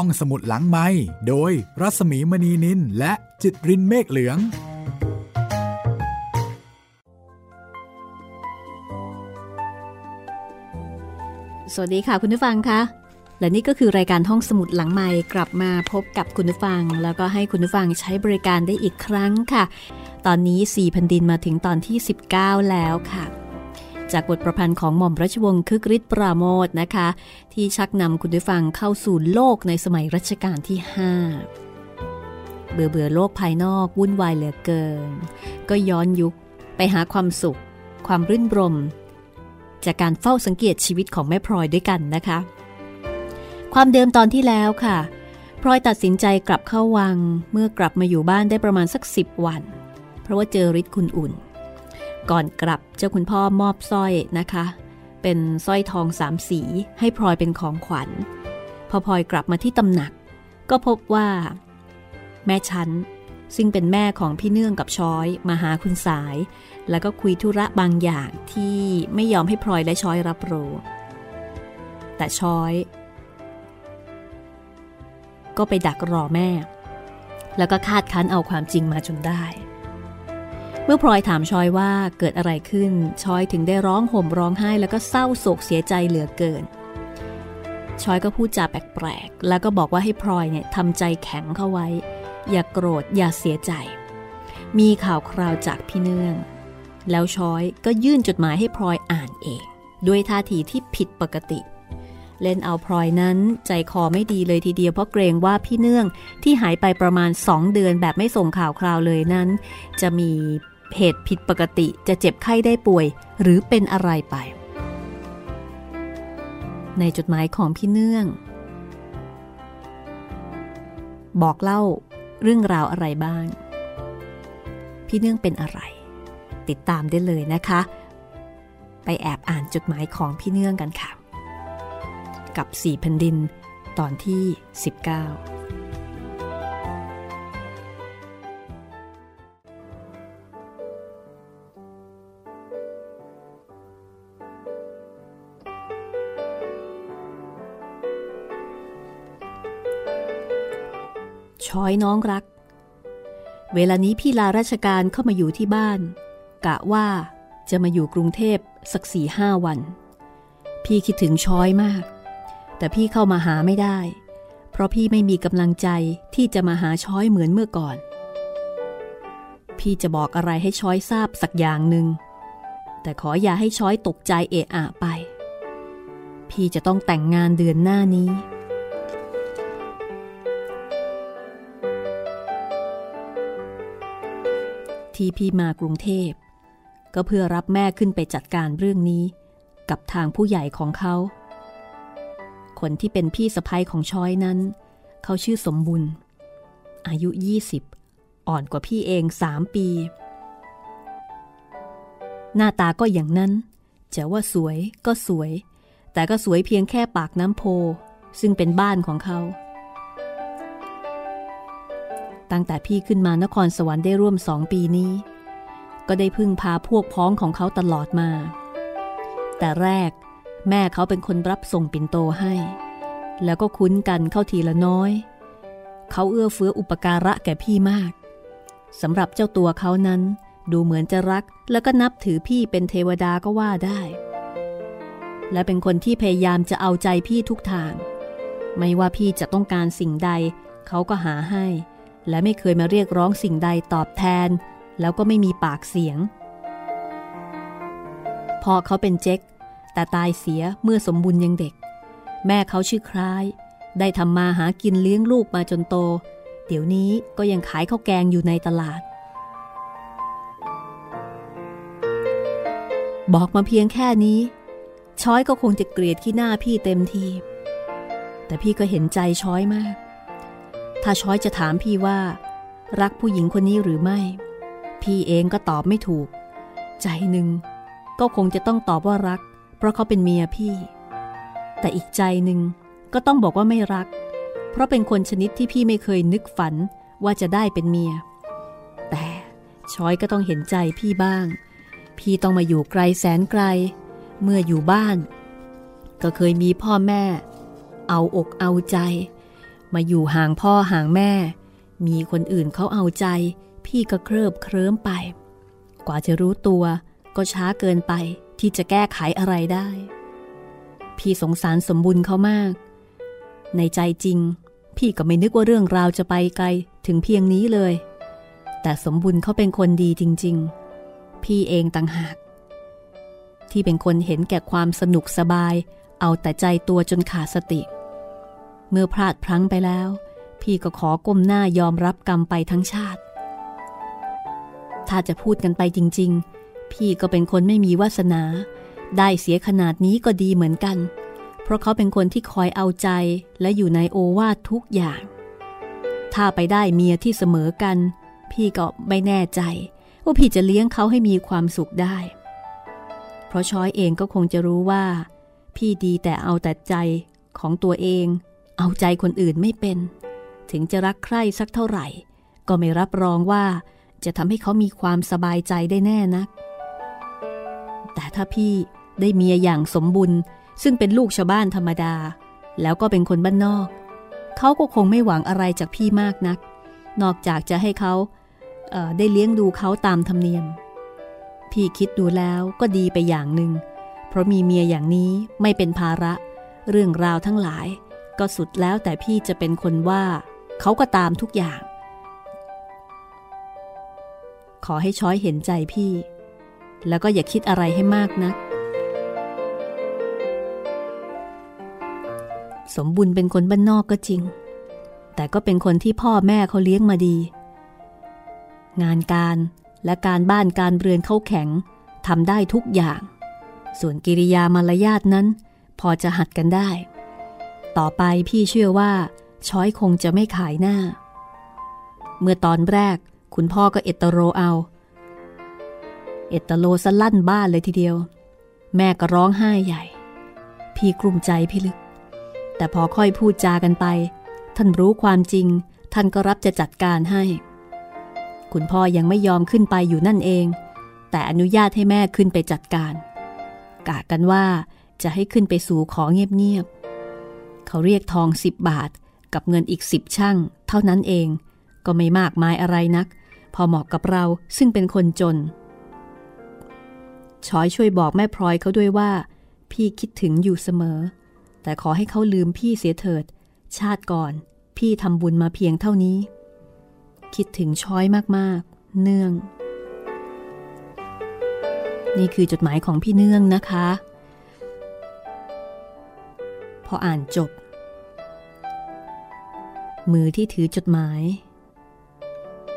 ห้องสมุดหลังไม้โดยรัสมีมณีนินและจิตรินเมฆเหลือง สวัสดีค่ะคุณผู้ฟังคะและนี่ก็คือรายการห้องสมุดหลังใหม่กลับมาพบกับคุณผู้ฟัง แล้วก็ให้คุณผู้ฟังใช้บริการได้อีกครั้งค่ะ ตอนนี้4พันดินมาถึงตอนที่ 19 แล้วค่ะ จากบทประพันธ์ของหม่อมราชวงศ์คึกฤทธิ์ปราโมทนะคะ ที่ชักนำคุณผู้ฟังเข้าสู่โลกในสมัยรัชกาลที่ 5 เบื่อเบื่อโลกภายนอกวุ่นวายเหลือเกิน ก็ย้อนยุคไปหาความสุข ความรื่นรม จากการเฝ้าสังเกตชีวิตของแม่พลอยด้วยกันนะคะ ความเดิมตอนที่แล้วค่ะพลอยตัดสินใจกลับเข้าวังเมื่อกลับมาอยู่บ้านได้ประมาณสักสิบวัน เพราะว่าเจอฤทธิ์คุณอุ่น ก่อนกลับเจ้าคุณพ่อมอบสร้อยนะคะ เป็นสร้อยทองสามสีให้พลอยเป็นของขวัญ พอพลอยกลับมาที่ตำหนัก ก็พบว่า แม่ชั้นซึ่งเป็นแม่ของพี่เนื่องกับช้อยมาหาคุณสาย แล้วก็คุยธุระบางอย่างที่ไม่ยอมให้พลอยและช้อยรับรู้แต่ช้อย ก็ไปดักรอแม่ แล้วก็คาดคั้นเอาความจริงมาจนได้ เมื่อพลอยถามชอยว่าเกิดอะไรขึ้น ชอยถึงได้ร้องห่มร้องไห้แล้วก็เศร้าโศกเสียใจเหลือเกิน ชอยก็พูดจาแปลกๆ แล้วก็บอกว่าให้พลอยเนี่ยทำใจแข็งเข้าไว้ อย่ากโกรธอย่าเสียใจ มีข่าวคราวจากพี่เนื่อง แล้วชอยก็ยื่นจดหมายให้พลอยอ่านเอง ด้วยท่าทีที่ผิดปกติ เล่นเอาพลอยนั้นใจคอไม่ดีเลยทีเดียวเพราะเกรงว่าพี่เนื่องที่หายไปประมาณสองเดือนแบบไม่ส่งข่าวคราวเลยนั้น จะมี เหตุผิดปกติจะเจ็บไข้ได้ป่วย หรือเป็นอะไรไป ในจดหมายของพี่เนื่อง บอกเล่าเรื่องราวอะไรบ้าง พี่เนื่องเป็นอะไร ติดตามได้เลยนะคะ ไปแอบอ่านจดหมายของพี่เนื่องกันค่ะ กับสี่แผ่นดินตอนที่ 19 ช้อยน้องรัก เวลานี้พี่ลาราชการเข้ามาอยู่ที่บ้าน กะว่าจะมาอยู่กรุงเทพสักสี่ห้าวัน พี่คิดถึงช้อยมาก แต่พี่เข้ามาหาไม่ได้ เพราะพี่ไม่มีกำลังใจที่จะมาหาช้อยเหมือนเมื่อก่อน พี่จะบอกอะไรให้ช้อยทราบสักอย่างหนึ่งแต่ขออย่าให้ช้อยตกใจเอะอะไป พี่จะต้องแต่งงานเดือนหน้านี้ ที่พี่มากรุงเทพ ก็เพื่อรับแม่ขึ้นไปจัดการเรื่องนี้ กับทางผู้ใหญ่ของเขา คนที่เป็นพี่สะพ้ยของช้อยนั้น เขาชื่อสมบุญ อายุ 20 อ่อนกว่าพี่เองสามปี หน้าตาก็อย่างนั้นจะว่าสวยก็สวย แต่ก็สวยเพียงแค่ปากน้ำโพ ซึ่งเป็นบ้านของเขา ตั้งแต่พี่ขึ้นมานครสวรรค์ได้ร่วมสองปีนี้ ก็ได้พึ่งพาพวกพ้องของเขาตลอดมา แต่แรกแม่เขาเป็นคนรับส่งปิ่นโตให้ แล้วก็คุ้นกันเข้าทีละน้อย เขาเอื้อเฟื้ออุปการะแก่พี่มากสำหรับเจ้าตัวเขานั้น ดูเหมือนจะรักแล้วก็นับถือพี่เป็นเทวดาก็ว่าได้ และเป็นคนที่พยายามจะเอาใจพี่ทุกทาง ไม่ว่าพี่จะต้องการสิ่งใด เขาก็หาให้ และไม่เคยมาเรียกร้องสิ่งใดตอบแทน แล้วก็ไม่มีปากเสียง พ่อเขาเป็นเจ๊กแต่ตายเสียเมื่อสมบุญยังเด็ก แม่เขาชื่อคล้าย ได้ทำมาหากินเลี้ยงลูกมาจนโต เดี๋ยวนี้ก็ยังขายข้าวแกงอยู่ในตลาด บอกมาเพียงแค่นี้ ช้อยก็คงจะเกลียดขี้หน้าพี่เต็มที แต่พี่ก็เห็นใจช้อยมาก ถ้าช้อยจะถามพี่ว่า รักผู้หญิงคนนี้หรือไม่ พี่เองก็ตอบไม่ถูก ใจหนึ่งก็คงจะต้องตอบว่ารัก เพราะเขาเป็นเมียพี่ แต่อีกใจหนึ่งก็ต้องบอกว่าไม่รัก เพราะเป็นคนชนิดที่พี่ไม่เคยนึกฝันว่าจะได้เป็นเมีย แต่ช้อยก็ต้องเห็นใจพี่บ้าง พี่ต้องมาอยู่ไกลแสนไกล เมื่ออยู่บ้าน ก็เคยมีพ่อแม่ เอาอกเอาใจ มาอยู่ห่างพ่อห่างแม่ มีคนอื่นเขาเอาใจ พี่ก็เคริบเคลิ้มไป กว่าจะรู้ตัว ก็ช้าเกินไปที่จะแก้ไขอะไรได้ พี่สงสารสมบุญเขามาก ในใจจริง พี่ก็ไม่นึกว่าเรื่องราวจะไปไกลถึงเพียงนี้เลย แต่สมบุญเขาเป็นคนดีจริง ๆ พี่เองต่างหาก ที่เป็นคนเห็นแก่ความสนุกสบาย เอาแต่ใจตัวจนขาดสติเเมื่อพลาดพลั้งไปแล้ว พี่ก็ขอก้มหน้ายอมรับกรรมไปทั้งชาติ ถ้าจะพูดกันไปจริง ๆ พี่ก็เป็นคนไม่มีวาสนา ได้เสียขนาดนี้ก็ดีเหมือนกัน เพราะเขาเป็นคนที่คอยเอาใจและอยู่ในโอวาททุกอย่าง ถ้าไปได้เมียที่เสมอกัน พี่ก็ไม่แน่ใจ ว่าพี่จะเลี้ยงเขาให้มีความสุขได้ เพราะช้อยเองก็คงจะรู้ว่า พี่ดีแต่เอาแต่ใจของตัวเอง เอาใจคนอื่นไม่เป็น ถึงจะรักใคร่สักเท่าไหร่ ก็ไม่รับรองว่าจะทำให้เขามีความสบายใจได้แน่นัก แต่ถ้าพี่ได้เมียอย่างสมบุญซึ่งเป็นลูกชาวบ้านธรรมดา แล้วก็เป็นคนบ้านนอก เขาก็คงไม่หวังอะไรจากพี่มากนัก นอกจากจะให้เขาเได้เลี้ยงดูเขาตามธรรมเนียม พี่คิดดูแล้วก็ดีไปอย่างหนึ่ง เพราะมีเมียอย่างนี้ไม่เป็นภาระ เรื่องราวทั้งหลาย ก็สุดแล้วแต่พี่จะเป็นคนว่า เขาก็ตามทุกอย่าง ขอให้ช้อยเห็นใจพี่ แล้วก็อย่าคิดอะไรให้มากนะัก สมบุญเป็นคนบ้านนอกก็จริง แต่ก็เป็นคนที่พ่อแม่เขาเลี้ยงมาดี งานการและการบ้านการเรือนเข้าแข็งทำได้ทุกอย่าง ส่วนกิริยามารยาทนั้น พอจะหัดกันได้ ต่อไปพี่เชื่อว่า ช้อยคงจะไม่ขายหน้า เมื่อตอนแรก คุณพ่อก็เอตโรเอา เอตโลสลั่นบ้านเลยทีเดียว แม่ก็ร้องไห้ใหญ่ พี่กลุ้มใจพี่ลึก แต่พอค่อยพูดจากันไป ท่านรู้ความจริง ท่านก็รับจะจัดการให้ คุณพ่อยังไม่ยอมขึ้นไปอยู่นั่นเอง แต่อนุญาตให้แม่ขึ้นไปจัดการ กะกันว่าจะให้ขึ้นไปสู่ขอเงียบ เขาเรียกทองสิบบาท กับเงินอีกสิบช่างเท่านั้นเอง ก็ไม่มากมายอะไรนัก พอเหมาะกับเราซึ่งเป็นคนจนชอยช่วยบอกแม่พลอยเขาด้วยว่า พี่คิดถึงอยู่เสมอ แต่ขอให้เขาลืมพี่เสียเถิด ชาติก่อน พี่ทำบุญมาเพียงเท่านี้ คิดถึงช้อยมากๆ เนื่อง นี่คือจดหมายของพี่เนื่องนะคะ พออ่านจบ มือที่ถือจดหมาย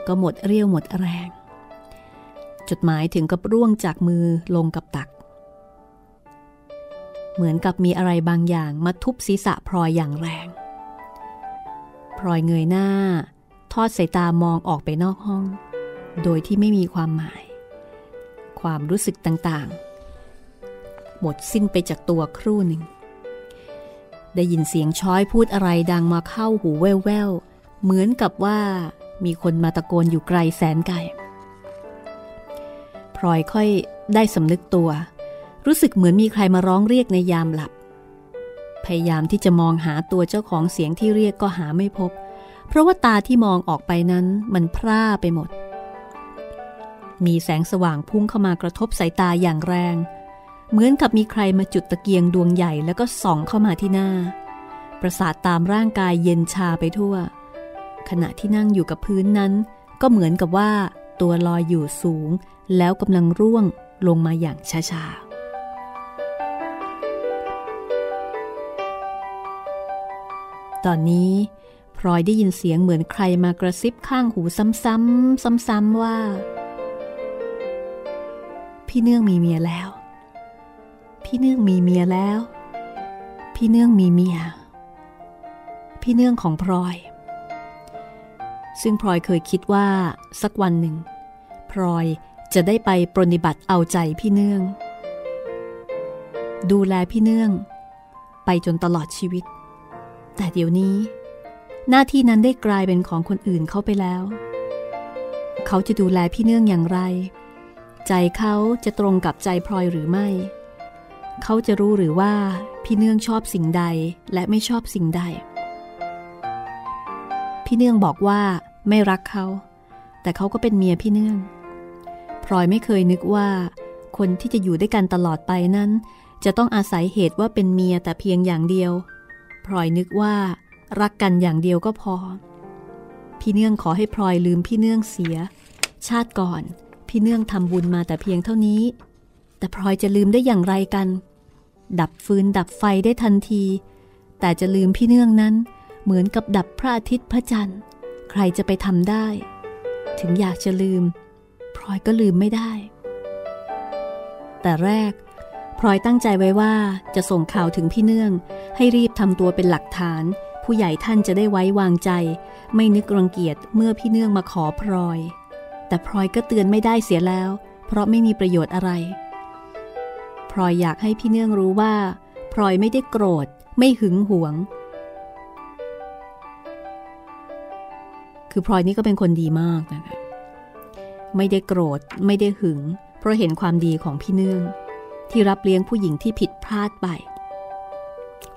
ก็หมดเรี่ยวหมดแรง จดหมายถึงกับร่วงจากมือลงกับตัก เหมือนกับมีอะไรบางอย่างมาทุบศีรษะพลอยอย่างแรง พลอยเงยหน้า ทอดสายตามองออกไปนอกห้อง โดยที่ไม่มีความหมาย ความรู้สึกต่างๆ หมดสิ้นไปจากตัวครู่หนึ่ง ได้ยินเสียงช้อยพูดอะไรดังมาเข้าหูแว่วๆ เหมือนกับว่ามีคนมาตะโกนอยู่ไกลแสนไกลพลอยค่อยได้สำนึกตัว รู้สึกเหมือนมีใครมาร้องเรียกในยามหลับ พยายามที่จะมองหาตัวเจ้าของเสียงที่เรียกก็หาไม่พบ เพราะว่าตาที่มองออกไปนั้นมันพร่าไปหมด มีแสงสว่างพุ่งเข้ามากระทบสายตาอย่างแรง เหมือนกับมีใครมาจุดตะเกียงดวงใหญ่แล้วก็ส่องเข้ามาที่หน้า ประสาทตามร่างกายเย็นชาไปทั่ว ขณะที่นั่งอยู่กับพื้นนั้น ก็เหมือนกับว่าตัวลอยอยู่สูง แล้วกำลังร่วงลงมาอย่างช้าๆตอนนี้พลอยได้ยินเสียงเหมือนใครมากระซิบข้างหูซ้ำๆซ้ำๆว่า พี่เนื่องมีเมียแล้ว พี่เนื่องมีเมียแล้ว พี่เนื่องมีเมีย พี่เนื่องของพลอย ซึ่งพลอยเคยคิดว่าสักวันหนึ่งพลอยจะได้ไปปรนิบัติเอาใจพี่เนื่อง ดูแลพี่เนื่อง ไปจนตลอดชีวิต แต่เดี๋ยวนี้ หน้าที่นั้นได้กลายเป็นของคนอื่นเข้าไปแล้ว เขาจะดูแลพี่เนื่องอย่างไร ใจเขาจะตรงกับใจพลอยหรือไม่ เขาจะรู้หรือว่าพี่เนื่องชอบสิ่งใดและไม่ชอบสิ่งใด พี่เนื่องบอกว่าไม่รักเขา แต่เขาก็เป็นเมียพี่เนื่อง พลอยไม่เคยนึกว่า คนที่จะอยู่ด้วยกันตลอดไปนั้น จะต้องอาศัยเหตุว่าเป็นเมียแต่เพียงอย่างเดียว พลอยนึกว่า รักกันอย่างเดียวก็พอ พี่เนื่องขอให้พลอยลืมพี่เนื่องเสีย ชาติก่อน พี่เนื่องทำบุญมาแต่เพียงเท่านี้ แต่พลอยจะลืมได้อย่างไรกัน ดับฟืนดับไฟได้ทันที แต่จะลืมพี่เนื่องนั้น เหมือนกับดับพระอาทิตย์พระจันทร์ ใครจะไปทำได้ ถึงอยากจะลืมพลอยก็ลืมไม่ได้ แต่แรกพลอยตั้งใจไว้ว่าจะส่งข่าวถึงพี่เนื่องให้รีบทำตัวเป็นหลักฐาน ผู้ใหญ่ท่านจะได้ไว้วางใจ ไม่นึกรังเกียจเมื่อพี่เนื่องมาขอพลอย แต่พลอยก็เตือนไม่ได้เสียแล้ว เพราะไม่มีประโยชน์อะไร ลอยอยากให้พี่เนื่องรู้ว่า พลอยไม่ได้โกรธ ไม่หึงหวง คือพลอยนี่ก็เป็นคนดีมากนะคะไม่ได้โกรธ ไม่ได้หึง เพราะเห็นความดีของพี่เนื่อง ที่รับเลี้ยงผู้หญิงที่ผิดพลาดไป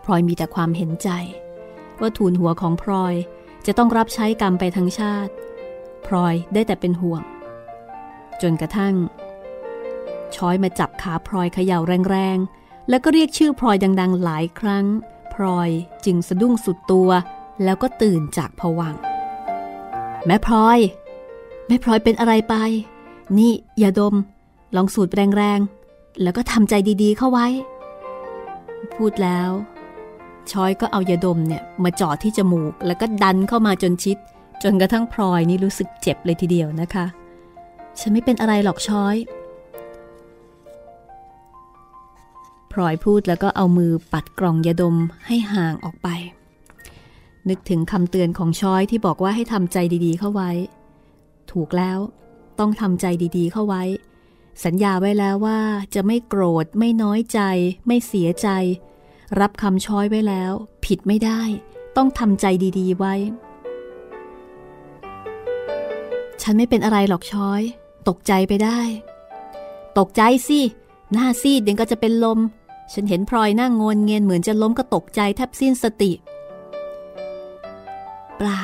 พลอยมีแต่ความเห็นใจ ว่าทูลหัวของพลอยจะต้องรับใช้กรรมไปทั้งชาติ พลอยได้แต่เป็นห่วง จนกระทั่ง ช้อยมาจับขาพลอยเขย่าแรงๆ แล้วก็เรียกชื่อพลอยดัง ๆ หลายครั้ง พลอยจึงสะดุ้งสุดตัว แล้วก็ตื่นจากผวัง แม่พลอย แม่พลอยเป็นอะไรไป นี่อย่าดม ลองสูดแรงๆ แล้วก็ทำใจดีๆ เข้าไว้ พูดแล้ว ช้อยก็เอายาดมเนี่ยมาจ่อที่จมูก แล้วก็ดันเข้ามาจนชิด จนกระทั่งพลอยนี่รู้สึกเจ็บเลยทีเดียวนะคะ ฉันไม่เป็นอะไรหรอกช้อย พลอยพูดแล้วก็เอามือปัดกล่องยาดมให้ห่างออกไป นึกถึงคำเตือนของช้อยที่บอกว่าให้ทำใจดีๆ เข้าไว้ ถูกแล้วต้องทำใจดีๆ เข้าไว้ สัญญาไว้แล้วว่าจะไม่โกรธไม่น้อยใจ ไม่เสียใจ รับคำช้อยไว้แล้ว ผิดไม่ได้ ต้องทำใจดีๆ ไว้ ฉันไม่เป็นอะไรหรอกช้อย ตกใจไปได้ ตกใจสิหน้าซีดยังก็จะเป็นลม ฉันเห็นพลอยนั่งงนเงียนเหมือนจะล้มก็ตกใจแทบสิ้นสติ เปล่า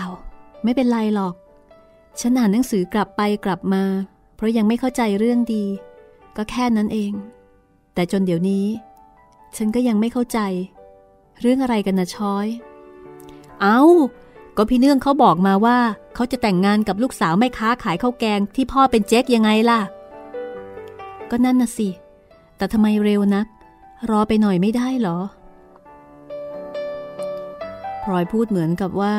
ไม่เป็นไรหรอก ฉันอ่านหนังสือกลับไปกลับมา เพราะยังไม่เข้าใจเรื่องดี ก็แค่นั้นเอง แต่จนเดี๋ยวนี้ ฉันก็ยังไม่เข้าใจ เรื่องอะไรกันนะช้อย เอา้า ก็พี่เนื่องเขาบอกมาว่า เขาจะแต่งงานกับลูกสาวแม่ค้าขายข้าวแกงที่พ่อเป็นเจ๊กยังไงล่ะ ก็นั่นน่ะสิ แต่ทำไมเร็วนัก รอไปหน่อยไม่ได้เหรอพลอยพูดเหมือนกับว่า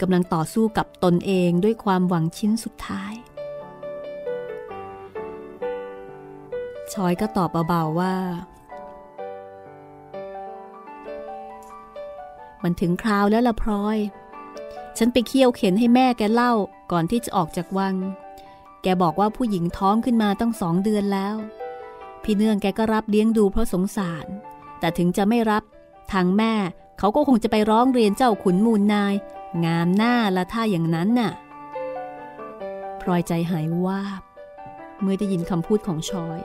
กำลังต่อสู้กับตนเองด้วยความหวังชิ้นสุดท้าย ชอยก็ตอบเบาๆว่า มันถึงคราวแล้วละพลอย ฉันไปเคี่ยวเข็นให้แม่แกเล่าก่อนที่จะออกจากวัง แกบอกว่าผู้หญิงท้องขึ้นมาตั้งสองเดือนแล้ว พี่เนื่องแกก็รับเลี้ยงดูเพราะสงสาร แต่ถึงจะไม่รับทางแม่เขาก็คงจะไปร้องเรียนเจ้าขุนมูลนาย งามหน้าละท่าอย่างนั้นน่ะพลอยใจหายวาบ เมื่อได้ยินคำพูดของชอย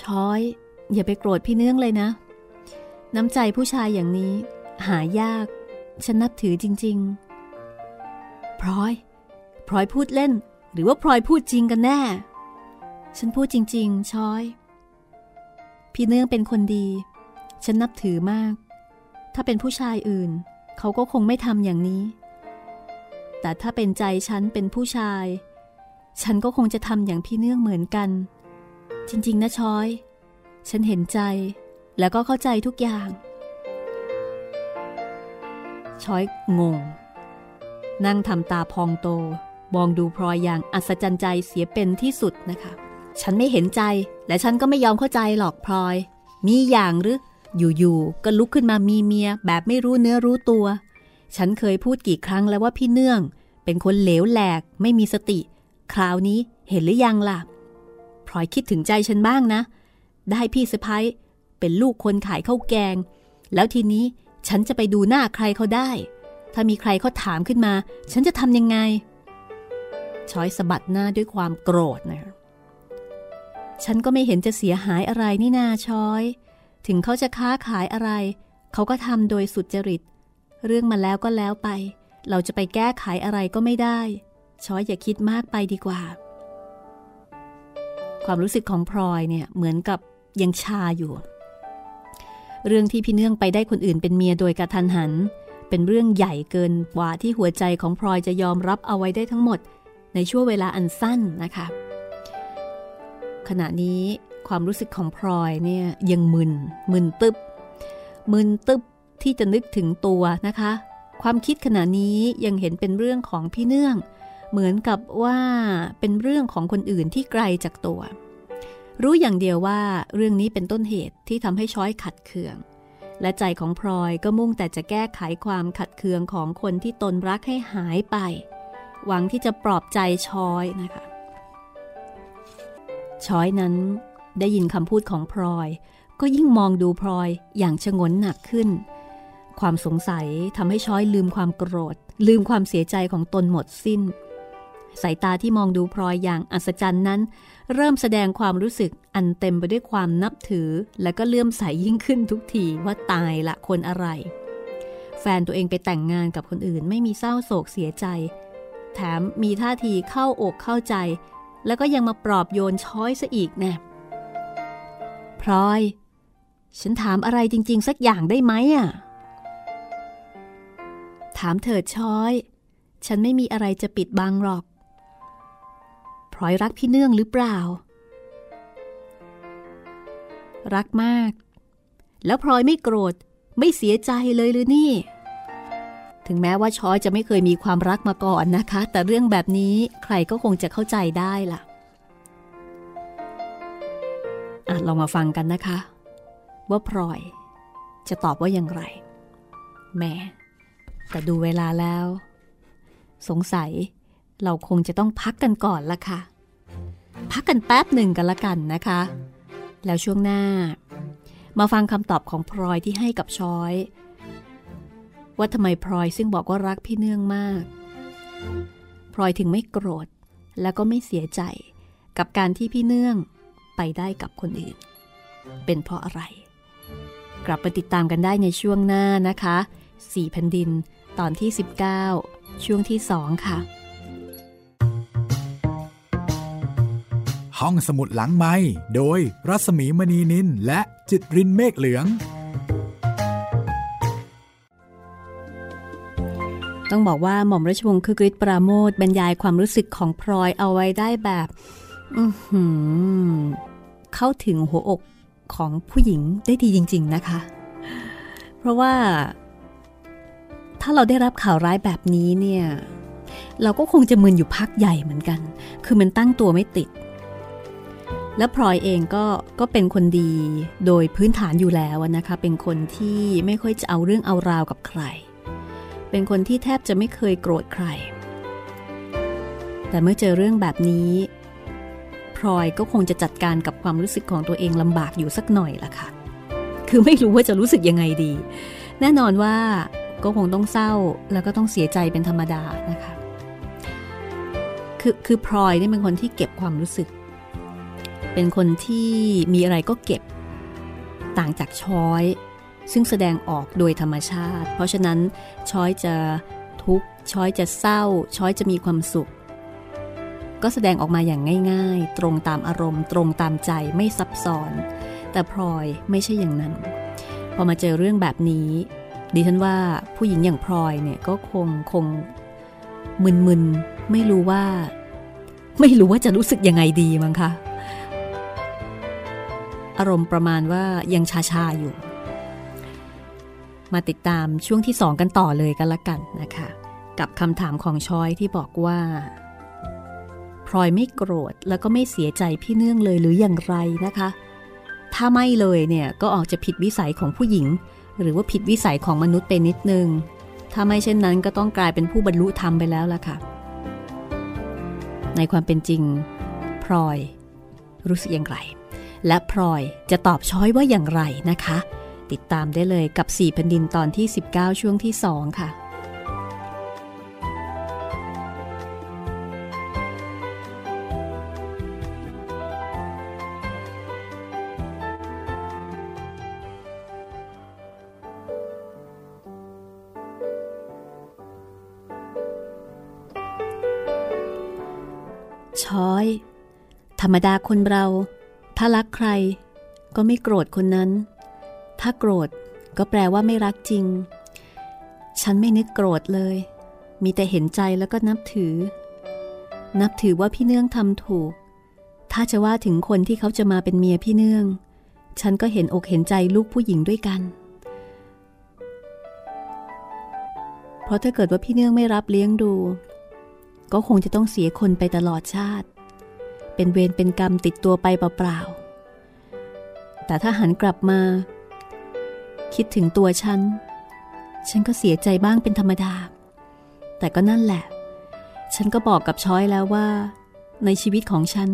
ชอย อย่าไปโกรธพี่เนื่องเลยนะ น้ำใจผู้ชายอย่างนี้ หายาก ฉันนับถือจริง ๆพลอยพลอยพูดเล่น รือว่าพลอยพูดจริงกันแน่ ฉันพูดจริง ๆ ช้อย พี่เนื่องเป็นคนดี ฉันนับถือมาก ถ้าเป็นผู้ชายอื่น เขาก็คงไม่ทำอย่างนี้ แต่ถ้าเป็นใจฉันเป็นผู้ชาย ฉันก็คงจะทำอย่างพี่เนื่องเหมือนกัน จริง ๆ นะช้อย ฉันเห็นใจแล้วก็เข้าใจทุกอย่าง ช้อยงง นั่งทำตาพองโต มองดูพลอยอย่างอัศจรรย์ใจเสียเป็นที่สุดนะคะ ฉันไม่เห็นใจและฉันก็ไม่ยอมเข้าใจหรอกพลอย มีอย่างหรืออยู่ๆก็ลุกขึ้นมามีเมียแบบไม่รู้เนื้อรู้ตัว ฉันเคยพูดกี่ครั้งแล้วว่าพี่เนื่อง เป็นคนเหลวแหลกไม่มีสติ คราวนี้เห็นหรือยังล่ะพลอยคิดถึงใจฉันบ้างนะ ได้พี่สะพ้ยเป็นลูกคนขายข้าวแกง แล้วทีนี้ฉันจะไปดูหน้าใครเขาได้ ถ้ามีใครเขาถามขึ้นมา ฉันจะทำยังไง ช้อยสะบัดหน้าด้วยความโกรธนะฉันก็ไม่เห็นจะเสียหายอะไรนี่นาช้อย ถึงเขาจะค้าขายอะไร เขาก็ทำโดยสุจริต เรื่องมาแล้วก็แล้วไป เราจะไปแก้ไขอะไรก็ไม่ได้ ช้อยอย่าคิดมากไปดีกว่า ความรู้สึกของพลอยเนี่ยเหมือนกับยังชาอยู่ เรื่องที่พี่เนื่องไปได้คนอื่นเป็นเมียโดยกระทันหัน เป็นเรื่องใหญ่เกินกว่าที่หัวใจของพลอยจะยอมรับเอาไว้ได้ทั้งหมด ในช่วงเวลาอันสั้นนะคะ ขณะนี้ความรู้สึกของพลอยเนี่ยยังมึน มึนตึบมึนตึบที่จะนึกถึงตัวนะคะ ความคิดขณะนี้ยังเห็นเป็นเรื่องของพี่เนื่อง เหมือนกับว่าเป็นเรื่องของคนอื่นที่ไกลจากตัว รู้อย่างเดียวว่าเรื่องนี้เป็นต้นเหตุที่ทำให้ช้อยขัดเคือง และใจของพลอยก็มุ่งแต่จะแก้ไขความขัดเคืองของคนที่ตนรักให้หายไป หวังที่จะปลอบใจช้อยนะคะช้อยนั้นได้ยินคำพูดของพลอย ก็ยิ่งมองดูพลอยอย่างชงนหนักขึ้น ความสงสัยทำให้ช้อยลืมความโกรธ ลืมความเสียใจของตนหมดสิ้น สายตาที่มองดูพลอยอย่างอัศจรรย์นั้น เริ่มแสดงความรู้สึกอันเต็มไปด้วยความนับถือ และก็เลื่อมใสยยิ่งขึ้นทุกทีว่าตายละคนอะไร แฟนตัวเองไปแต่งงานกับคนอื่นไม่มีเศร้าโศกเสียใจ แถมมีท่าทีเข้าอกเข้าใจ แล้วก็ยังมาปลอบโยนช้อยซะอีกแน่พลอย ฉันถามอะไรจริง ๆ สักอย่างได้ไหมอะ ถามเถิดช้อย ฉันไม่มีอะไรจะปิดบังหรอก พลอยรักพี่เนื่องหรือเปล่า รักมาก แล้วพลอยไม่โกรธ ไม่เสียใจเลยหรือนี่ ถึงแม้ว่าช้อยจะไม่เคยมีความรักมาก่อนนะคะ แต่เรื่องแบบนี้ใครก็คงจะเข้าใจได้ล่ะอะลองมาฟังกันนะคะ ว่าพลอย จะตอบว่าอย่างไรแม่แต่ดูเวลาแล้ว สงสัยเราคงจะต้องพักกันก่อนละค่ะ พักกันแป๊บหนึ่งกันละกันนะคะ แล้วช่วงหน้า มาฟังคำตอบของพลอยที่ให้กับช้อย ว่าทำไมพลอยซึ่งบอกว่ารักพี่เนื่องมาก พลอยถึงไม่โกรธแล้วก็ไม่เสียใจกับการที่พี่เนื่องไปได้กับคนอื่น เป็นเพราะอะไร กลับไปติดตามกันได้ในช่วงหน้านะคะสี่แผ่นดินตอนที่ 19 ช่วงที่2ค่ะ ห้องสมุดหลังไม้โดยรัสมีมณีนินและจิตรินเมฆเหลือง ต้องบอกว่าหม่อมราชวงศ์คือกริชปราโมทบรรยายความรู้สึกของพลอยเอาไว้ได้แบบอือหือเข้าถึงหัวอกของผู้หญิงได้ดีจริง ๆนะคะ เพราะว่า ถ้าเราได้รับข่าวร้ายแบบนี้เนี่ย เราก็คงจะมึนอยู่พักใหญ่เหมือนกัน คือมันตั้งตัวไม่ติด และพลอยเองก็ก็เป็นคนดีโดยพื้นฐานอยู่แล้วนะคะ เป็นคนที่ไม่ค่อยจะเอาเรื่องเอาราวกับใคร เป็นคนที่แทบจะไม่เคยโกรธใคร แต่เมื่อเจอเรื่องแบบนี้พลอยก็คงจะจัดการกับความรู้สึกของตัวเองลำบากอยู่สักหน่อยละค่ะ คือไม่รู้ว่าจะรู้สึกยังไงดี แน่นอนว่าก็คงต้องเศร้าแล้วก็ต้องเสียใจเป็นธรรมดานะคะ คือคือพลอยนี่เป็นคนที่เก็บความรู้สึก เป็นคนที่มีอะไรก็เก็บ ต่างจากช้อย ซึ่งแสดงออกโดยธรรมชาติ เพราะฉะนั้นช้อยจะทุกข์ช้อยจะเศร้า ช้อยจะมีความสุข ก็แสดงออกมาอย่างง่าย ๆ ตรงตามอารมณ์ ตรงตามใจไม่ซับซ้อน แต่พลอยไม่ใช่อย่างนั้น พอมาเจอเรื่องแบบนี้ ดิฉันว่าผู้หญิงอย่างพลอยเนี่ยก็คงคงมึนๆไม่รู้ว่า ไม่รู้ว่าจะรู้สึกยังไงดีมั้งคะอารมณ์ประมาณว่ายังชาชาอยู่ มาติดตามช่วงที่สองกันต่อเลยกันละกันนะคะ กับคำถามของชอยที่บอกว่าพลอยไม่โกรธแล้วก็ไม่เสียใจพี่เนื่องเลยหรืออย่างไรนะคะ ถ้าไม่เลยเนี่ยก็ออกจะผิดวิสัยของผู้หญิง หรือว่าผิดวิสัยของมนุษย์ไปนิดนึง ถ้าไม่เช่นนั้นก็ต้องกลายเป็นผู้บรรลุธรรมไปแล้วล่ะค่ะ ในความเป็นจริงพลอย รู้สึกอย่างไร และพลอยจะตอบช้อยว่าอย่างไรนะคะ ติดตามได้เลยกับ 4 แผ่นดินตอนที่ 19 ช่วงที่ 2 ค่ะช้อย ธรรมดาคนเรา ถ้ารักใคร ก็ไม่โกรธคนนั้น ถ้าโกรธก็แปลว่าไม่รักจริง ฉันไม่นึกโกรธเลย มีแต่เห็นใจแล้วก็นับถือ นับถือว่าพี่เนื่องทำถูก ถ้าจะว่าถึงคนที่เขาจะมาเป็นเมียพี่เนื่อง ฉันก็เห็นอกเห็นใจลูกผู้หญิงด้วยกัน เพราะถ้าเกิดว่าพี่เนื่องไม่รับเลี้ยงดู ก็คงจะต้องเสียคนไปตลอดชาติ เป็นเวรเป็นกรรมติดตัวไปเปล่าๆแต่ถ้าหันกลับมา คิดถึงตัวฉัน ฉันก็เสียใจบ้างเป็นธรรมดา แต่ก็นั่นแหละ ฉันก็บอกกับช้อยแล้วว่า ในชีวิตของฉัน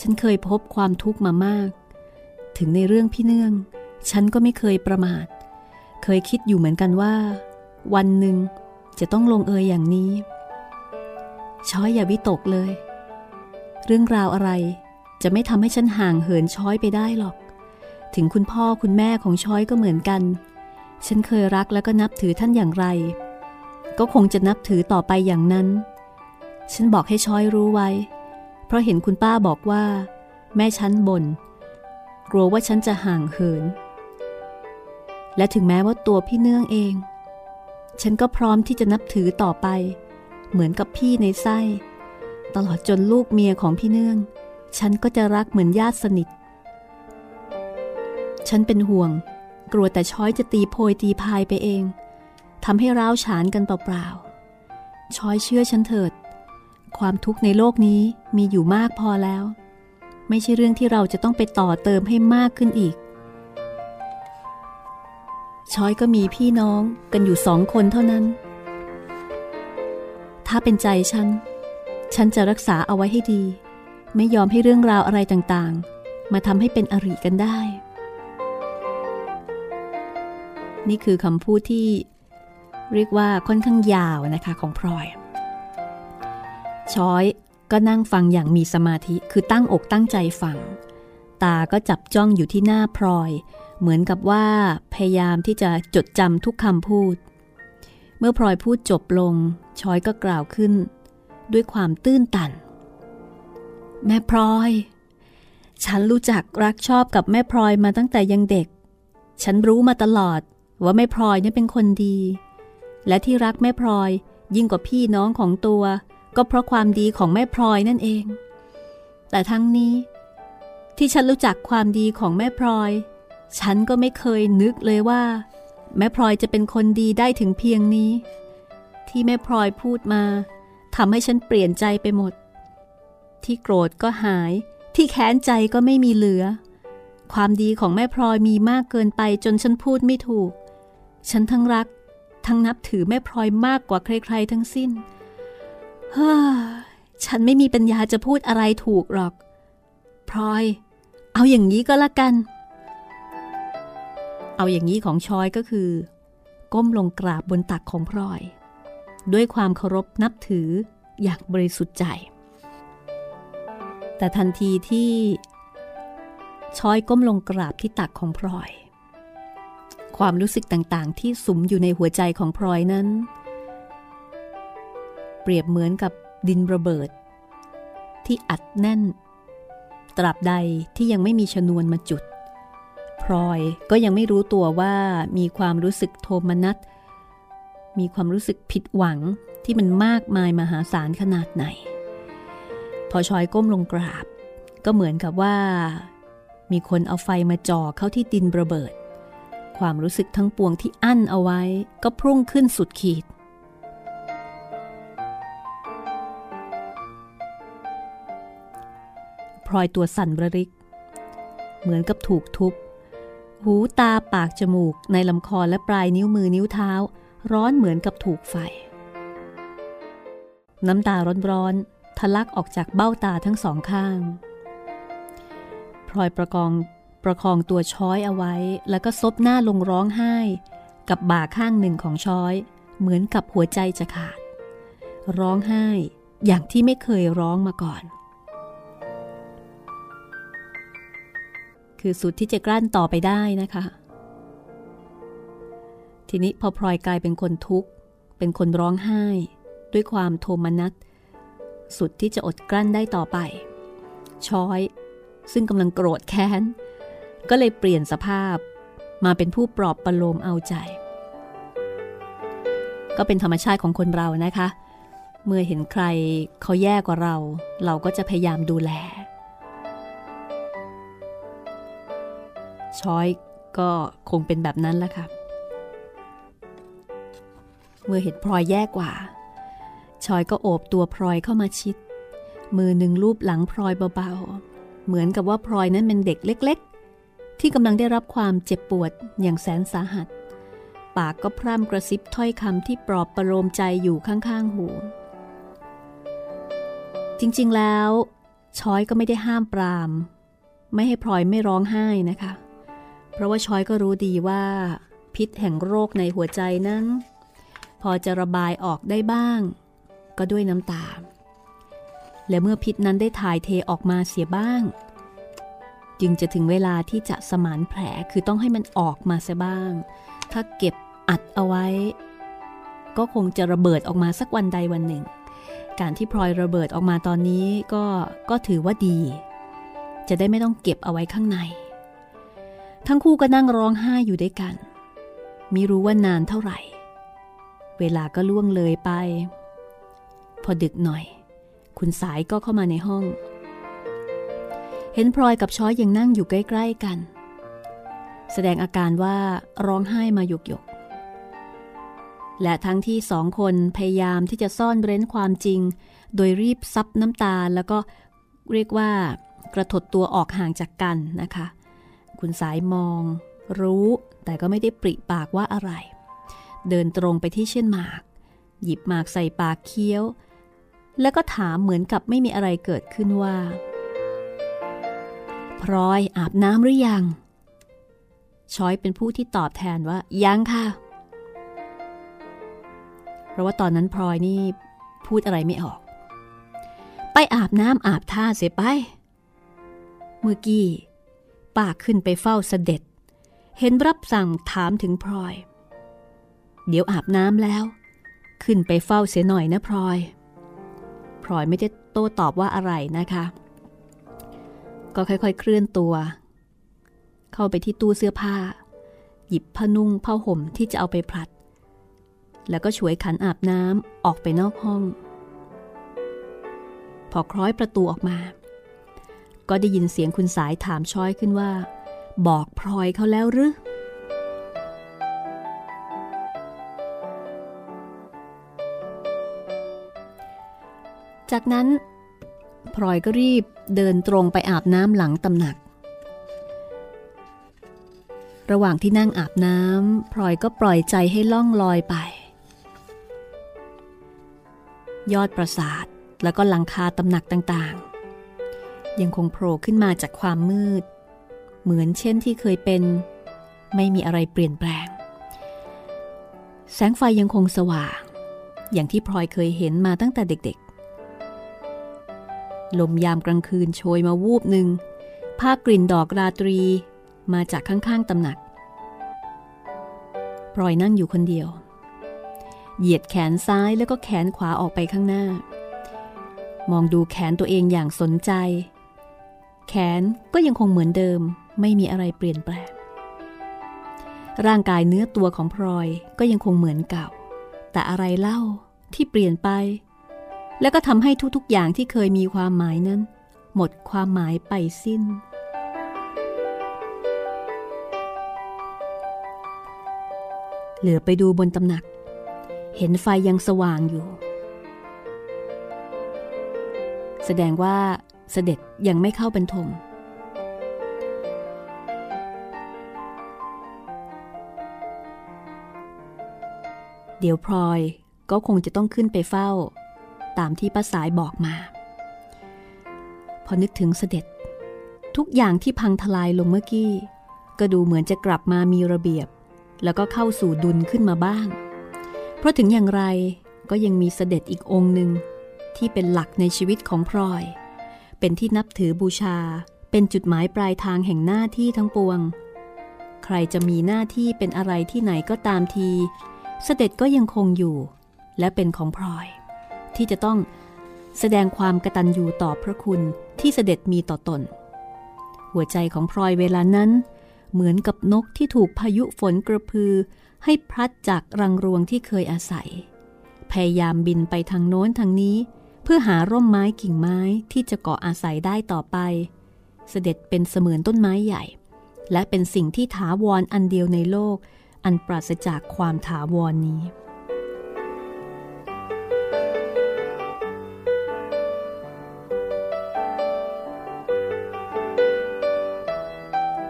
ฉันเคยพบความทุกข์มามาก ถึงในเรื่องพี่เนื่อง ฉันก็ไม่เคยประมาท เคยคิดอยู่เหมือนกันว่า วันหนึ่งจะต้องลงเอยอย่างนี้ ช้อยอย่าวิตกเลย เรื่องราวอะไรจะไม่ทำให้ฉันห่างเหินช้อยไปได้หรอก ถึงคุณพ่อคุณแม่ของช้อยก็เหมือนกัน ฉันเคยรักแล้วก็นับถือท่านอย่างไร ก็คงจะนับถือต่อไปอย่างนั้น ฉันบอกให้ช้อยรู้ไว้ เพราะเห็นคุณป้าบอกว่า แม่ฉันบน่นกลัวว่าฉันจะห่างเหิน และถึงแม้ว่าตัวพี่เนื่องเอง ฉันก็พร้อมที่จะนับถือต่อไป เหมือนกับพี่ในไส้ ตลอดจนลูกเมียของพี่เนื่อง ฉันก็จะรักเหมือนญาติสนิท ฉันเป็นห่วง กลัวแต่ช้อยจะตีโพยตีพายไปเองทำให้ร้าวฉานกันเปล่าๆช้อยเชื่อฉันเถิด ความทุกข์ในโลกนี้มีอยู่มากพอแล้ว ไม่ใช่เรื่องที่เราจะต้องไปต่อเติมให้มากขึ้นอีก ช้อยก็มีพี่น้องกันอยู่สองคนเท่านั้น ถ้าเป็นใจฉัน ฉันจะรักษาเอาไว้ให้ดี ไม่ยอมให้เรื่องราวอะไรต่างๆ มาทำให้เป็นอริกันได้ นี่คือคำพูดที่เรียกว่าค่อนข้างยาวนะคะของพลอย ช้อยก็นั่งฟังอย่างมีสมาธิคือตั้งอกตั้งใจฟัง ตาก็จับจ้องอยู่ที่หน้าพลอย เหมือนกับว่าพยายามที่จะจดจำทุกคำพูด เมื่อพลอยพูดจบลง ช้อยก็กล่าวขึ้น ด้วยความตื้นตัน แม่พลอย ฉันรู้จักรักชอบกับแม่พลอยมาตั้งแต่ยังเด็ก ฉันรู้มาตลอด ว่าแม่พลอยนี่เป็นคนดี และที่รักแม่พลอยยิ่งกว่าพี่น้องของตัว ก็เพราะความดีของแม่พลอยนั่นเอง แต่ทั้งนี้ ที่ฉันรู้จักความดีของแม่พลอย ฉันก็ไม่เคยนึกเลยว่า แม่พลอยจะเป็นคนดีได้ถึงเพียงนี้ ที่แม่พลอยพูดมาทำให้ฉันเปลี่ยนใจไปหมด ที่โกรธก็หาย ที่แค้นใจก็ไม่มีเหลือ ความดีของแม่พลอยมีมากเกินไปจนฉันพูดไม่ถูก ฉันทั้งรัก ทั้งนับถือแม่พลอยมากกว่าใครๆทั้งสิ้นเฮ้อฉันไม่มีปัญญาจะพูดอะไรถูกหรอก พลอย เอาอย่างนี้ก็แล้วกัน เอาอย่างนี้ของชอยก็คือ ก้มลงกราบบนตักของพลอย ด้วยความเคารพนับถืออย่างบริสุทธิ์ใจ แต่ทันทีที่ชอยก้มลงกราบที่ตักของพลอย ความรู้สึกต่างๆ ที่สุมอยู่ในหัวใจของพลอยนั้น เปรียบเหมือนกับดินระเบิด ที่อัดแน่น ตราบใดที่ยังไม่มีชนวนมาจุดพลอยก็ยังไม่รู้ตัวว่ามีความรู้สึกโทมนัสมีความรู้สึกผิดหวังที่มันมากมายมหาศาลขนาดไหน พอชอยก้มลงกราบ ก็เหมือนกับว่า มีคนเอาไฟมาจ่อเข้าที่ดินระเบิด ความรู้สึกทั้งปวงที่อั้นเอาไว้ก็พุ่งขึ้นสุดขีด พลอยตัวสั่นระริก เหมือนกับถูกทุบ หูตาปากจมูกในลำคอและปลายนิ้วมือนิ้วเท้า ร้อนเหมือนกับถูกไฟ น้ำตาร้อนๆทะลักออกจากเบ้าตาทั้งสองข้าง พลอยประกอง ประคองตัวช้อยเอาไว้ แล้วก็ซบหน้าลงร้องไห้ กับบ่าข้างหนึ่งของช้อย เหมือนกับหัวใจจะขาด ร้องไห้อย่างที่ไม่เคยร้องมาก่อน คือสุดที่จะกลั้นต่อไปได้นะคะ ทีนี้พอพลอยกลายเป็นคนทุกข์เป็นคนร้องไห้ ด้วยความโทมนัสสุดที่จะอดกลั้นได้ต่อไป ช้อย ซึ่งกำลังโกรธแค้น ก็เลยเปลี่ยนสภาพมาเป็นผู้ปลอบประโลมเอาใจ ก็เป็นธรรมชาติของคนเรานะคะ เมื่อเห็นใครเขาแย่กว่าเรา เราก็จะพยายามดูแล ช้อยก็คงเป็นแบบนั้นแหละค่ะ เมื่อเห็นพลอยแย่กว่า ชอยก็โอบตัวพลอยเข้ามาชิด มือหนึ่งลูบหลังพลอยเบาๆ เหมือนกับว่าพลอยนั้นเป็นเด็กเล็ก ที่กำลังได้รับความเจ็บปวดอย่างแสนสาหัส ปากก็พร่ำกระซิบถ้อยคำที่ปลอบประโลมใจอยู่ข้างๆหู จริงๆแล้ว ช้อยก็ไม่ได้ห้ามปราม ไม่ให้พลอยไม่ร้องไห้นะคะ เพราะว่าช้อยก็รู้ดีว่า พิษแห่งโรคในหัวใจนั้น พอจะระบายออกได้บ้าง ก็ด้วยน้ำตาและเมื่อพิษนั้นได้ถ่ายเทออกมาเสียบ้าง จึงจะถึงเวลาที่จะสมานแผลคือต้องให้มันออกมาเสียบ้าง ถ้าเก็บอัดเอาไว้ ก็คงจะระเบิดออกมาสักวันใดวันหนึ่ง การที่พลอยระเบิดออกมาตอนนี้ก็ก็ถือว่าดี จะได้ไม่ต้องเก็บเอาไว้ข้างใน ทั้งคู่ก็นั่งร้องไห้อยู่ด้วยกันมิรู้ว่านานเท่าไหร่ เวลาก็ล่วงเลยไป พอดึกหน่อย คุณสายก็เข้ามาในห้อง เห็นพลอยกับช้อยยังนั่งอยู่ใกล้ ๆกัน แสดงอาการว่าร้องไห้มาหยกหยกและทั้งที่สองคนพยายามที่จะซ่อนเร้นความจริง โดยรีบซับน้ำตาแล้วก็เรียกว่ากระถดตัวออกห่างจากกันนะคะ คุณสายมอง รู้แต่ก็ไม่ได้ปริปากว่าอะไร เดินตรงไปที่เช่นหมาก หยิบหมากใส่ปากเคี้ยว แล้วก็ถามเหมือนกับไม่มีอะไรเกิดขึ้นว่า พลอยอาบน้ำหรือยัง ช้อยเป็นผู้ที่ตอบแทนว่า ยังค่ะ เพราะว่าตอนนั้นพลอยนี่พูดอะไรไม่ออก ไปอาบน้ำอาบท่าเสียไป เมื่อกี้ป้าขึ้นไปเฝ้าเสด็จ เห็นรับสั่งถามถึงพลอย เดี๋ยวอาบน้ำแล้ว ขึ้นไปเฝ้าเสียหน่อยนะพลอยพลอยไม่ได้โต้ตอบว่าอะไรนะคะ ก็ค่อยๆ เคลื่อนตัว เข้าไปที่ตู้เสื้อผ้า หยิบผ้านุ่งผ้าห่มที่จะเอาไปพลัด แล้วก็ช่วยขันอาบน้ำออกไปนอกห้อง พอคล้อยประตูออกมา ก็ได้ยินเสียงคุณสายถามช้อยขึ้นว่า บอกพลอยเขาแล้วหรือจากนั้น พลอยก็รีบเดินตรงไปอาบน้ำหลังตำหนัก ระหว่างที่นั่งอาบน้ำพลอยก็ปล่อยใจให้ล่องลอยไป ยอดปราสาทแล้วก็หลังคาตำหนักต่างๆ ยังคงโผล่ขึ้นมาจากความมืด เหมือนเช่นที่เคยเป็น ไม่มีอะไรเปลี่ยนแปลง แสงไฟยังคงสว่าง อย่างที่พลอยเคยเห็นมาตั้งแต่เด็กๆ ลมยามกลางคืนโชยมาวูบหนึ่งภาคกลิ่นดอกราตรีมาจากข้างๆตำหนักพลอยนั่งอยู่คนเดียว เหยียดแขนซ้ายแล้วก็แขนขวาออกไปข้างหน้า มองดูแขนตัวเองอย่างสนใจ แขนก็ยังคงเหมือนเดิม ไม่มีอะไรเปลี่ยนแปลง ร่างกายเนื้อตัวของพลอยก็ยังคงเหมือนเก่า แต่อะไรเล่าที่เปลี่ยนไป แล้วก็ทำให้ทุกๆ อย่างที่เคยมีความหมายนั้น หมดความหมายไปสิ้น เหลือไปดูบนตำหนัก เห็นไฟยังสว่างอยู่ แสดงว่าเสด็จยังไม่เข้าบรรทมเดี๋ยวพลอยก็คงจะต้องขึ้นไปเฝ้า ตามที่ป้าสายบอกมา พอนึกถึงเสด็จ ทุกอย่างที่พังทลายลงเมื่อกี้ ก็ดูเหมือนจะกลับมามีระเบียบ แล้วก็เข้าสู่ดุลขึ้นมาบ้าง เพราะถึงอย่างไรก็ยังมีเสด็จอีกองค์หนึ่งที่เป็นหลักในชีวิตของพลอย เป็นที่นับถือบูชา เป็นจุดหมายปลายทางแห่งหน้าที่ทั้งปวง ใครจะมีหน้าที่เป็นอะไรที่ไหนก็ตามที เสด็จก็ยังคงอยู่ และเป็นของพลอย ที่จะต้องแสดงความกตัญญูต่อพระคุณที่เสด็จมีต่อตน หัวใจของพลอยเวลานั้น เหมือนกับนกที่ถูกพายุฝนกระพือ ให้พลัดจากรังรวงที่เคยอาศัย พยายามบินไปทางโน้นทางนี้ เพื่อหาร่มไม้กิ่งไม้ที่จะเกาะอาศัยได้ต่อไป เสด็จเป็นเสมือนต้นไม้ใหญ่ และเป็นสิ่งที่ถาวรออันเดียวในโลก อันปราศจากความถาวรนนี้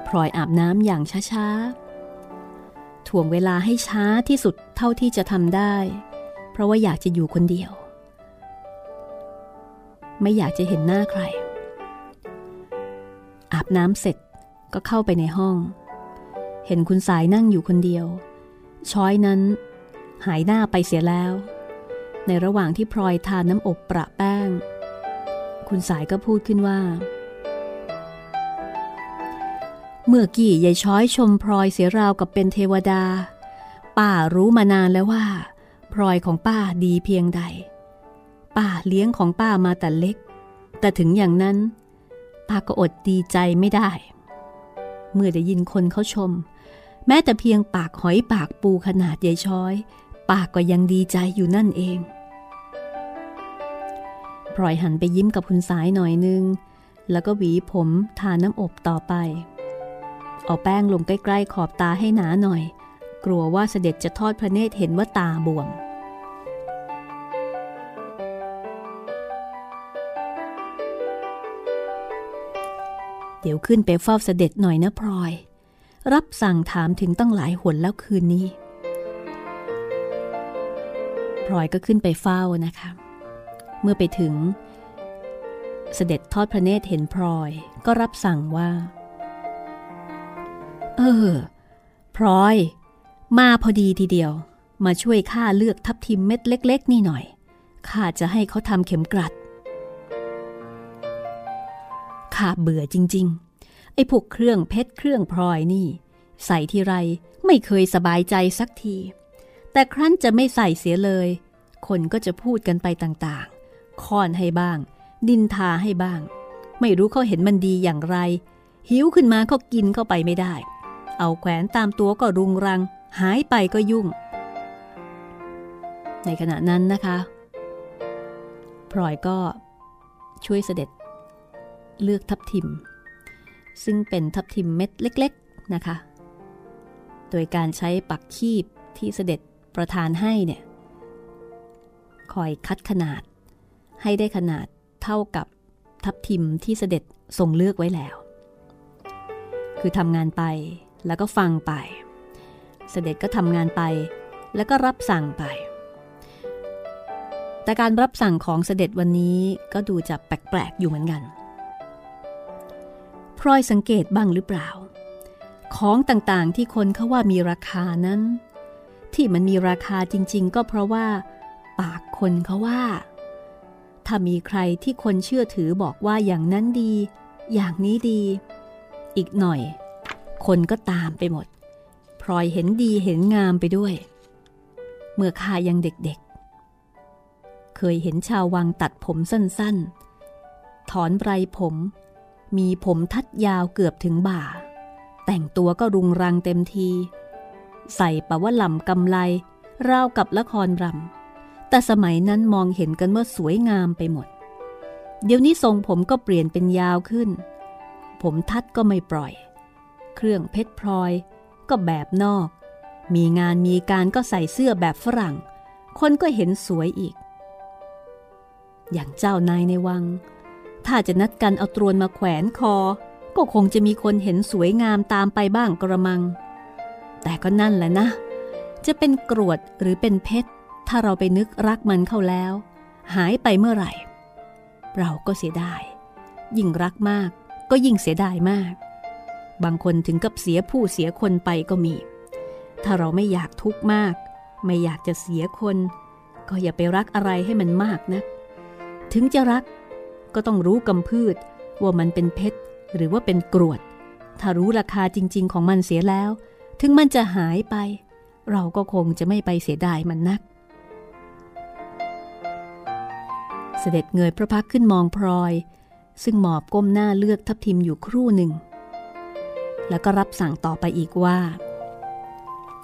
พลอยอาบน้ำอย่างช้าๆถ่วงเวลาให้ช้าที่สุดเท่าที่จะทำได้ เพราะว่าอยากจะอยู่คนเดียว ไม่อยากจะเห็นหน้าใคร อาบน้ำเสร็จก็เข้าไปในห้อง เห็นคุณสายนั่งอยู่คนเดียว ช้อยนั้น หายหน้าไปเสียแล้ว ในระหว่างที่พลอยทานน้ำอบประแป้ง คุณสายก็พูดขึ้นว่า เมื่อกี้ยายช้อยชมพลอยเสียราวกับเป็นเทวดา ป้ารู้มานานแล้วว่า พลอยของป้าดีเพียงใด ป้าเลี้ยงของป้ามาแต่เล็ก แต่ถึงอย่างนั้น ป้าก็อดดีใจไม่ได้ เมื่อได้ยินคนเขาชม แม้แต่เพียงปากหอยปากปูขนาดยายช้อยป้าก็ยังดีใจอยู่นั่นเองพลอยหันไปยิ้มกับคุณสายหน่อยนึง แล้วก็หวีผมทาน้ำอบต่อไป เอาแป้งลงใกล้ๆขอบตาให้หนาหน่อย กลัวว่าเสด็จจะทอดพระเนตรเห็นว่าตาบวม เดี๋ยวขึ้นไปเฝ้าเสด็จหน่อยนะพลอย รับสั่งถามถึงตั้งหลายหนแล้วคืนนี้พลอยก็ขึ้นไปเฝ้านะคะ เมื่อไปถึง เสด็จทอดพระเนตรเห็นพลอยก็รับสั่งว่า เออ พลอย มาพอดีทีเดียว มาช่วยข้าเลือกทับทิมเม็ดเล็ก ๆ นี่หน่อย ข้าจะให้เขาทำเข็มกลัด ข้าเบื่อจริง ๆ ไอ้พวกเครื่องเพชรเครื่องพลอยนี่ ใส่ทีไรไม่เคยสบายใจสักที แต่ครั้นจะไม่ใส่เสียเลย คนก็จะพูดกันไปต่างๆค้อนให้บ้าง ดินทาให้บ้าง ไม่รู้เขาเห็นมันดีอย่างไรหิวขึ้นมาเขากินเข้าไปไม่ได้ เอาแขวนตามตัวก็รุงรัง หายไปก็ยุ่ง ในขณะนั้นนะคะพลอยก็ช่วยเสด็จ เลือกทับทิม ซึ่งเป็นทับทิมเม็ดเล็ก ๆนะคะ โดยการใช้ปักคีบที่เสด็จประทานให้เนี่ยคอยคัดขนาด ให้ได้ขนาดเท่ากับทับทิมที่เสด็จทรงเลือกไว้แล้ว คือทำงานไป แล้วก็ฟังไป เสด็จก็ทำงานไป แล้วก็รับสั่งไป แต่การรับสั่งของเสด็จวันนี้ก็ดูจะแปลกๆอยู่เหมือนกันพลอยสังเกตบ้างหรือเปล่า ของต่างๆที่คนเขาว่ามีราคานั้น ที่มันมีราคาจริง ๆ ก็เพราะว่า ปากคนเขาว่า ถ้ามีใครที่คนเชื่อถือบอกว่าอย่างนั้นดี อย่างนี้ดี อีกหน่อย คนก็ตามไปหมด พลอยเห็นดีเห็นงามไปด้วย เมื่อข้ายังเด็กๆ เคยเห็นชาววังตัดผมสั้นๆ ถอนไรผม มีผมทัดยาวเกือบถึงบ่า แต่งตัวก็รุงรังเต็มที ใส่ปะว่าลำกำไลราวกับละครรำ แต่สมัยนั้นมองเห็นกันว่าสวยงามไปหมด เดี๋ยวนี้ทรงผมก็เปลี่ยนเป็นยาวขึ้น ผมทัดก็ไม่ปล่อย เครื่องเพชรพลอย ก็แบบนอก มีงานมีการก็ใส่เสื้อแบบฝรั่ง คนก็เห็นสวยอีก อย่างเจ้านายในวัง ถ้าจะนัดกันเอาตรวนมาแขวนคอ ก็คงจะมีคนเห็นสวยงามตามไปบ้างกระมัง แต่ก็นั่นแหละนะ จะเป็นกรวดหรือเป็นเพชร ถ้าเราไปนึกรักมันเข้าแล้ว หายไปเมื่อไหร่ เราก็เสียดาย ยิ่งรักมากก็ยิ่งเสียดายมาก บางคนถึงกับเสียผู้เสียคนไปก็มี ถ้าเราไม่อยากทุกข์มาก ไม่อยากจะเสียคน ก็อย่าไปรักอะไรให้มันมากนะถึงจะรักก็ต้องรู้กำพืชว่ามันเป็นเพชรหรือว่าเป็นกรวด ถ้ารู้ราคาจริง ๆ ของมันเสียแล้ว ถึงมันจะหายไป เราก็คงจะไม่ไปเสียดายมันนัก เสด็จเงยพระพักขึ้นมองพลอย ซึ่งหมอบก้มหน้าเลือกทับทิมอยู่ครู่หนึ่ง แล้วก็รับสั่งต่อไปอีกว่า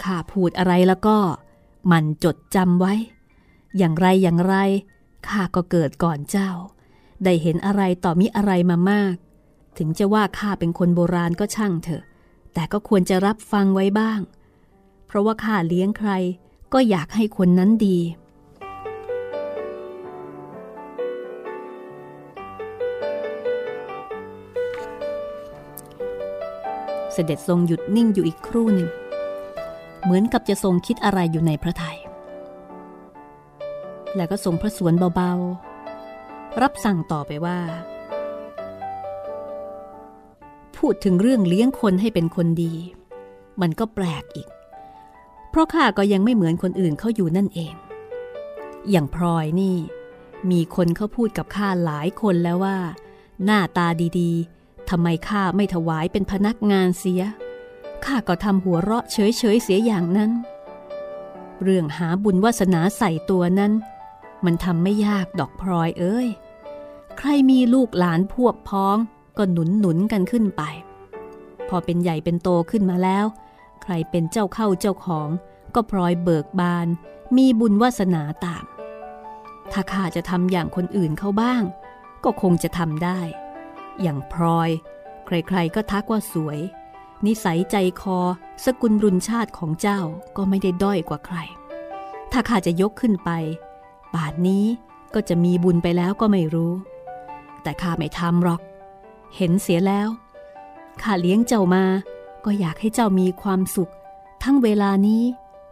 ข้าพูดอะไรแล้วก็ มันจดจำไว้ อย่างไรอย่างไรข้าก็เกิดก่อนเจ้า ได้เห็นอะไรต่อมิอะไรมามาก ถึงจะว่าข้าเป็นคนโบราณก็ช่างเถอะ แต่ก็ควรจะรับฟังไว้บ้าง เพราะว่าข้าเลี้ยงใครก็อยากให้คนนั้นดี เสด็จทรงหยุดนิ่งอยู่อีกครู่หนึ่ง เหมือนกับจะทรงคิดอะไรอยู่ในพระทยัย แล้วก็ทรงพระสวนเบาๆ รับสั่งต่อไปว่า พูดถึงเรื่องเลี้ยงคนให้เป็นคนดี มันก็แปลกอีก เพราะข้าก็ยังไม่เหมือนคนอื่นเขาอยู่นั่นเอง อย่างพลอยนี่ มีคนเขาพูดกับข้าหลายคนแล้วว่า หน้าตาดี ทำไมข้าไม่ถวายเป็นพนักงานเสีย ข้าก็ทำหัวเราะเฉยๆเสียอย่างนั้น เรื่องหาบุญวาสนาใส่ตัวนั้น มันทำไม่ยากดอกพลอยเอ้ย ใครมีลูกหลานพวกพ้องก็หนุนหนุนกันขึ้นไป พอเป็นใหญ่เป็นโตขึ้นมาแล้ว ใครเป็นเจ้าเข้าเจ้าของ ก็พลอยเบิกบาน มีบุญวาสนาตาม ถ้าข้าจะทำอย่างคนอื่นเขาบ้าง ก็คงจะทำได้ อย่างพลอย ใครๆก็ทักว่าสวย นิสัยใจคอ สกุลรุนชาติของเจ้าก็ไม่ได้ด้อยกว่าใคร ถ้าข้าจะยกขึ้นไป บาทนี้ก็จะมีบุญไปแล้วก็ไม่รู้ แต่ข้าไม่ทำหรอก เห็นเสียแล้วข้าเลี้ยงเจ้ามา ก็อยากให้เจ้ามีความสุข ทั้งเวลานี้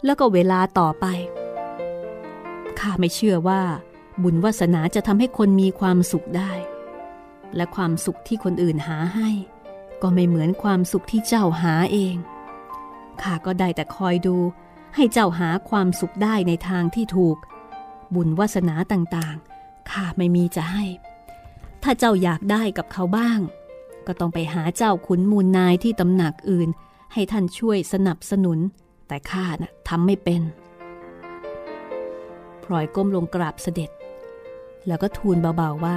แล้วก็เวลาต่อไปข้าไม่เชื่อว่า บุญวาสนาจะทำให้คนมีความสุขได้ และความสุขที่คนอื่นหาให้ ก็ไม่เหมือนความสุขที่เจ้าหาเองข้าก็ได้แต่คอยดู ให้เจ้าหาความสุขได้ในทางที่ถูก บุญวาสนาต่างๆข้าไม่มีจะให้ ถ้าเจ้าอยากได้กับเขาบ้าง ก็ต้องไปหาเจ้าขุนมูลนายที่ตำหนักอื่น ให้ท่านช่วยสนับสนุน แต่ข้านะ่ะทำไม่เป็นพลอยก้มลงกราบเสด็จ แล้วก็ทูลเบาๆว่า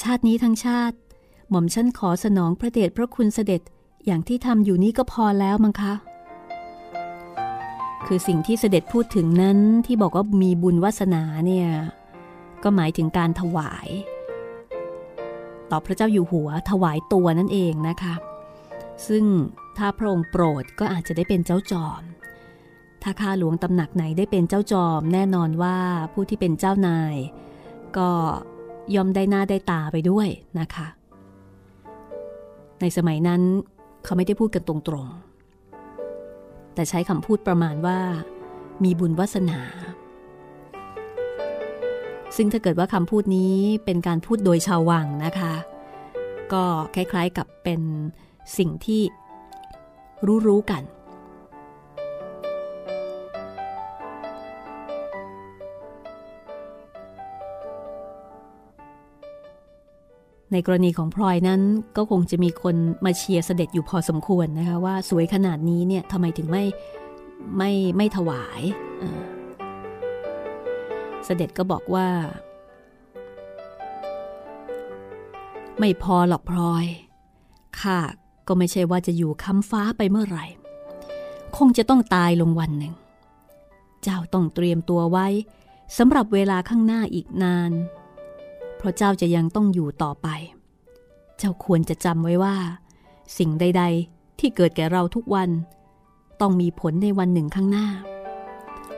ชาตินี้ทั้งชาติ หม่อมฉันขอสนองพระเดชพระคุณเสด็จอย่างที่ทำอยู่นี้ก็พอแล้วมั้งคะ คือสิ่งที่เสด็จพูดถึงนั้นที่บอกว่ามีบุญวาสนาเนี่ย ก็หมายถึงการถวาย ต่อพระเจ้าอยู่หัวถวายตัวนั่นเองนะคะ ซึ่งถ้าพระองค์โปรดก็อาจจะได้เป็นเจ้าจอม ถ้าข้าหลวงตำหนักไหนได้เป็นเจ้าจอม แน่นอนว่าผู้ที่เป็นเจ้านาย ก็ ย่อมได้หน้าได้ตาไปด้วยนะคะ ในสมัยนั้นเขาไม่ได้พูดกันตรงๆ แต่ใช้คำพูดประมาณว่า มีบุญวาสนา ซึ่งถ้าเกิดว่าคำพูดนี้เป็นการพูดโดยชาววังนะคะ ก็คล้ายๆกับเป็นสิ่งที่รู้ๆกัน ในกรณีของพลอยนั้นก็คงจะมีคนมาเชียร์เสด็จอยู่พอสมควรนะคะว่าสวยขนาดนี้เนี่ยทำไมถึงไม่ไม่ไม่ถวายเสด็จก็บอกว่า ไม่พอหรอกพลอยข้าก็ไม่ใช่ว่าจะอยู่ค้ำฟ้าไปเมื่อไหร่ คงจะต้องตายลงวันหนึ่ง เจ้าต้องเตรียมตัวไว้สำหรับเวลาข้างหน้าอีกนาน เพราะเจ้าจะยังต้องอยู่ต่อไป เจ้าควรจะจำไว้ว่า สิ่งใด ๆ ที่เกิดแก่เราทุกวัน ต้องมีผลในวันหนึ่งข้างหน้า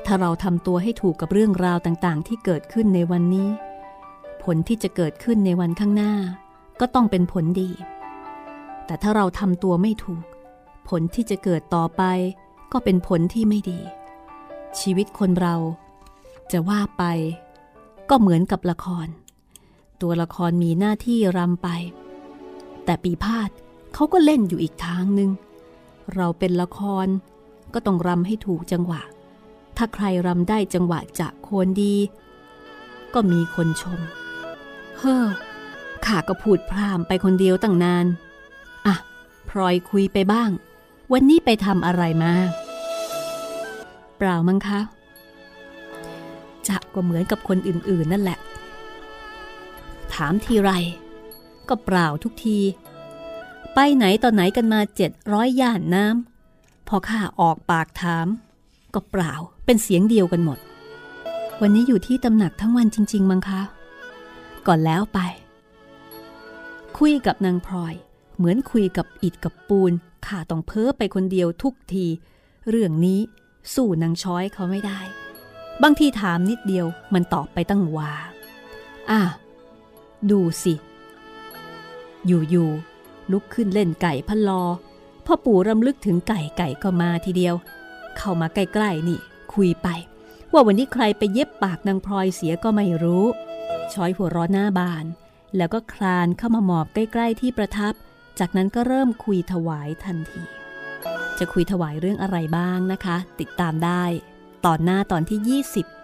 ถ้าเราทำตัวให้ถูกกับเรื่องราวต่างๆ ที่เกิดขึ้นในวันนี้ ผลที่จะเกิดขึ้นในวันข้างหน้า ก็ต้องเป็นผลดี แต่ถ้าเราทำตัวไม่ถูก ผลที่จะเกิดต่อไป ก็เป็นผลที่ไม่ดี ชีวิตคนเรา จะว่าไป ก็เหมือนกับละคร ตัวละครมีหน้าที่รำไป แต่ปีพาดเขาก็เล่นอยู่อีกทางหนึ่ง เราเป็นละครก็ต้องรำให้ถูกจังหวะ ถ้าใครรำได้จังหวะจะโคนดี ก็มีคนชม เฮ้อข้าก็พูดพรามไปคนเดียวตั้งนาน อะ พลอยคุยไปบ้าง วันนี้ไปทำอะไรมา เปล่ามั้งคะจะก็เหมือนกับคนอื่น ๆ นั่นแหละ ถามทีไร ก็เปล่าทุกที ไปไหนตอนไหนกันมาเจ็ดร้อยย่านน้ำพอข้าออกปากถาม ก็เปล่าเป็นเสียงเดียวกันหมด วันนี้อยู่ที่ตำหนักทั้งวันจริง ๆ มั้งคะก่อนแล้วไป คุยกับนางพลอย เหมือนคุยกับอิดกับปูนข้าต้องเพ้อไปคนเดียวทุกที เรื่องนี้สู้นางช้อยเขาไม่ได้ บางทีถามนิดเดียวมันตอบไปตั้งวาอะ ดูสิ อยู่ๆลุกขึ้นเล่นไก่พันลอพ่อปู่รำลึกถึงไก่ไก่ก็มาทีเดียว เข้ามาใกล้ๆนี่ คุยไป ว่าวันนี้ใครไปเย็บปากนางพลอยเสียก็ไม่รู้ช้อยหัวร้อนหน้าบาน แล้วก็คลานเข้ามาหมอบใกล้ ๆ ที่ประทับ จากนั้นก็เริ่มคุยถวายทันที จะคุยถวายเรื่องอะไรบ้างนะคะ ติดตามได้ ตอนหน้าตอนที่ 20